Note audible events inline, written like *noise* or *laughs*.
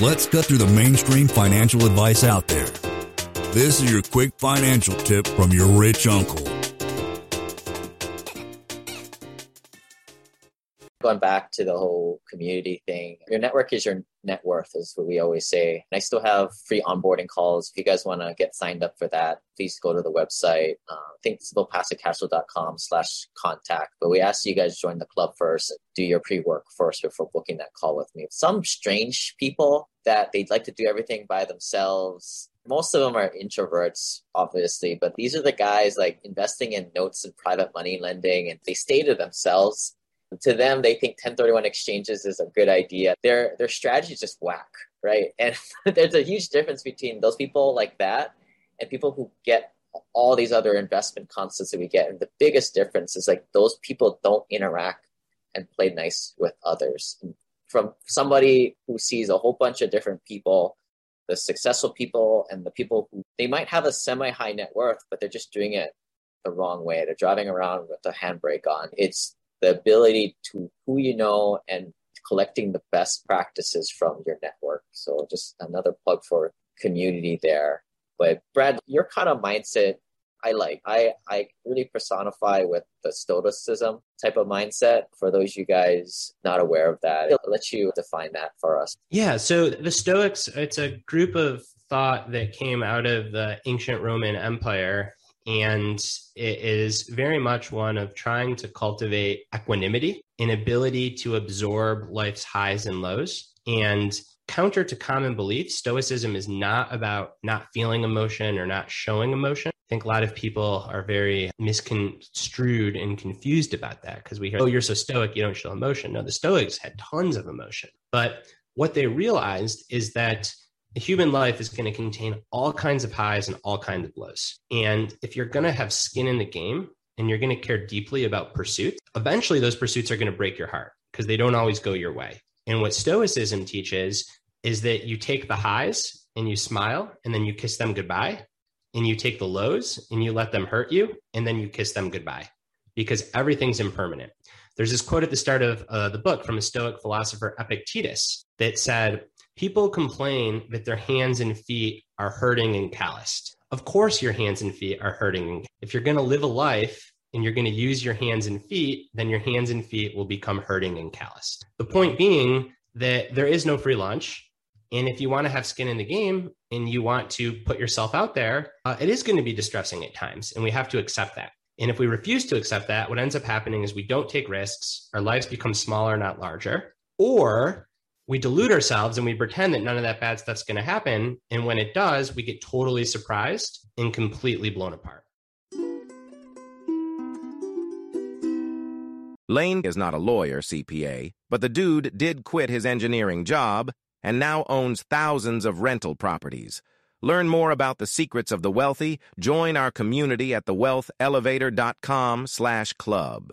Let's cut through the mainstream financial advice out there. This is your quick financial tip from your rich uncle. Going back to the whole community thing, your network is your net worth, is what we always say. And I still have free onboarding calls. If you guys want to get signed up for that, please go to the website. Uh, I think it's simplepassivecashflow.com slash contact. But we ask you guys join the club first, do your pre work first before booking that call with me. Some strange people that they'd like to do everything by themselves. Most of them are introverts, obviously, but these are the guys like investing in notes and private money lending, and they stay to themselves to them they think 1031 exchanges is a good idea. Their their strategy is just whack right? *laughs* And there's a huge difference between those people like that and people who get all these other investment concepts that we get. And the biggest difference is like those people don't interact and play nice with others. From somebody who sees a whole bunch of different people the successful people and the people who they might have a semi high net worth but they're just doing it the wrong way. They're driving around with the handbrake on. It's the ability to who you know and collecting the best practices from your network. So just another plug for community there. But Brad, your kind of mindset I like. I, I really personify with the stoicism type of mindset. For those you guys not aware of that, I'll let you define that for us. Yeah. So the Stoics, it's a group of thought that came out of the ancient Roman Empire and it is very much one of trying to cultivate equanimity, an ability to absorb life's highs and lows. And counter to common belief, Stoicism is not about not feeling emotion or not showing emotion. I think a lot of people are very misconstrued and confused about that because we hear, oh, you're so stoic, you don't show emotion. No, the Stoics had tons of emotion. But what they realized is that human life is going to contain all kinds of highs and all kinds of lows. And if you're going to have skin in the game and you're going to care deeply about pursuits, eventually those pursuits are going to break your heart because they don't always go your way. And what Stoicism teaches is that you take the highs and you smile and then you kiss them goodbye. And you take the lows and you let them hurt you and then you kiss them goodbye because everything's impermanent. There's this quote at the start of uh, the book from a Stoic philosopher, Epictetus, that said, People complain that their hands and feet are hurting and calloused. Of course, your hands and feet are hurting. If you're going to live a life and you're going to use your hands and feet, then your hands and feet will become hurting and calloused. The point being that there is no free lunch. And if you want to have skin in the game and you want to put yourself out there, uh, it is going to be distressing at times. And we have to accept that. And if we refuse to accept that, what ends up happening is we don't take risks, our lives become smaller, not larger, or we delude ourselves and we pretend that none of that bad stuff's going to happen. And when it does, we get totally surprised and completely blown apart. Lane is not a lawyer, CPA, but the dude did quit his engineering job and now owns thousands of rental properties. Learn more about the secrets of the wealthy. Join our community at thewealthelevator.com slash club.